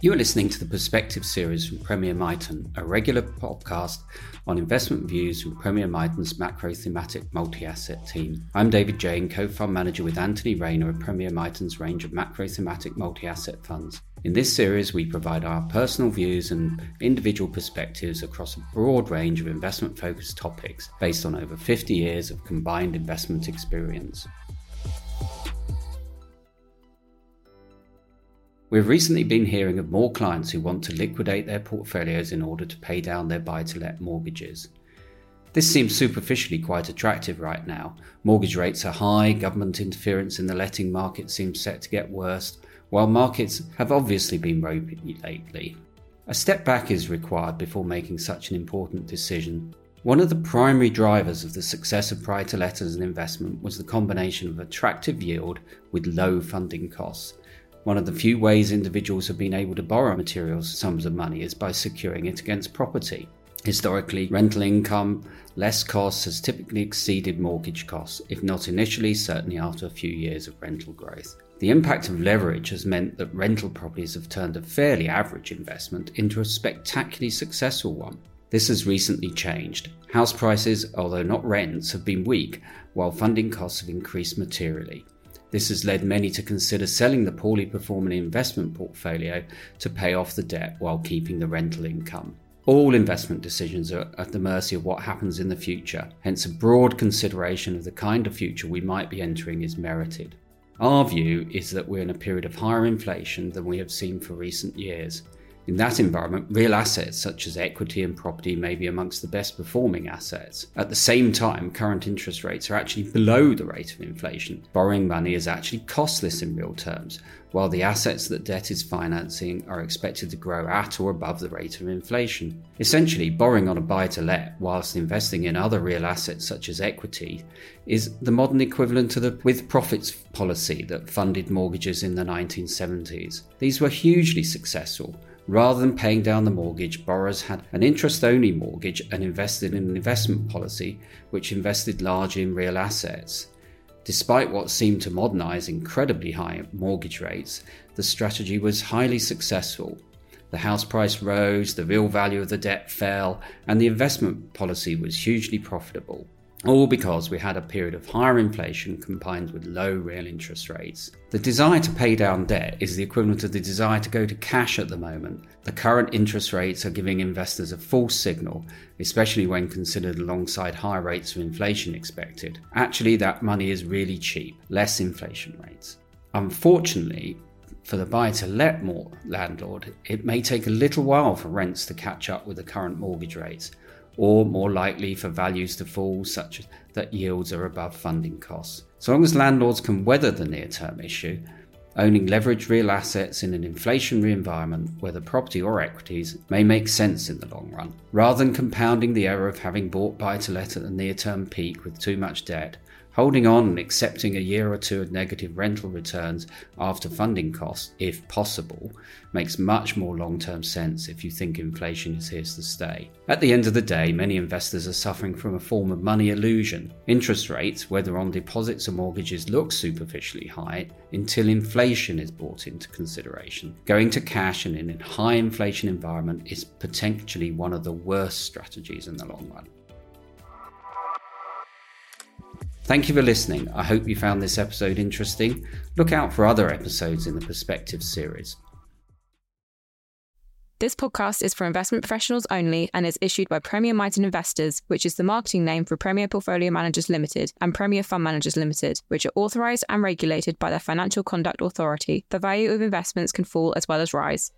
You are listening to the Perspective series from Premier Miton, a regular podcast on investment views from Premier Miton's macro thematic multi asset team. I'm David Jane, co fund manager with Anthony Rayner of Premier Miton's range of macro thematic multi asset funds. In this series, we provide our personal views and individual perspectives across a broad range of investment focused topics based on over 50 years of combined investment experience. We've recently been hearing of more clients who want to liquidate their portfolios in order to pay down their buy to let mortgages. This seems superficially quite attractive right now. Mortgage rates are high, government interference in the letting market seems set to get worse, while markets have obviously been ropey lately. A step back is required before making such an important decision. One of the primary drivers of the success of buy to let as an investment was the combination of attractive yield with low funding costs. One of the few ways individuals have been able to borrow material sums of money is by securing it against property. Historically, rental income, less costs, has typically exceeded mortgage costs, if not initially, certainly after a few years of rental growth. The impact of leverage has meant that rental properties have turned a fairly average investment into a spectacularly successful one. This has recently changed. House prices, although not rents, have been weak, while funding costs have increased materially. This has led many to consider selling the poorly performing investment portfolio to pay off the debt while keeping the rental income. All investment decisions are at the mercy of what happens in the future, hence, a broad consideration of the kind of future we might be entering is merited. Our view is that we're in a period of higher inflation than we have seen for recent years, in that environment, real assets such as equity and property may be amongst the best performing assets. At the same time, current interest rates are actually below the rate of inflation. Borrowing money is actually costless in real terms, while the assets that debt is financing are expected to grow at or above the rate of inflation. Essentially, borrowing on a buy to let whilst investing in other real assets such as equity is the modern equivalent to the with profits policy that funded mortgages in the 1970s. These were hugely successful Rather than paying down the mortgage, borrowers had an interest only mortgage and invested in an investment policy which invested largely in real assets. Despite what seemed to modernize incredibly high mortgage rates, the strategy was highly successful. The house price rose, the real value of the debt fell, and the investment policy was hugely profitable all because we had a period of higher inflation combined with low real interest rates. The desire to pay down debt is the equivalent of the desire to go to cash at the moment. The current interest rates are giving investors a false signal, especially when considered alongside high rates of inflation expected. Actually, that money is really cheap, less inflation rates. Unfortunately, for the buy to let more landlord, it may take a little while for rents to catch up with the current mortgage rates or more likely for values to fall, such that yields are above funding costs. So long as landlords can weather the near term issue, owning leveraged real assets in an inflationary environment, whether property or equities, may make sense in the long run, rather than compounding the error of having bought buy to let at the near term peak with too much debt Holding on and accepting a year or two of negative rental returns after funding costs, if possible, makes much more long term sense if you think inflation is here to stay. At the end of the day, many investors are suffering from a form of money illusion. Interest rates, whether on deposits or mortgages, look superficially high until inflation is brought into consideration. Going to cash in a high inflation environment is potentially one of the worst strategies in the long run. Thank you for listening. I hope you found this episode interesting. Look out for other episodes in the Perspective series. This podcast is for investment professionals only and is issued by Premier Miton Investors, which is the marketing name for Premier Portfolio Managers Limited and Premier Fund Managers Limited, which are authorised and regulated by the Financial Conduct Authority. The value of investments can fall as well as rise.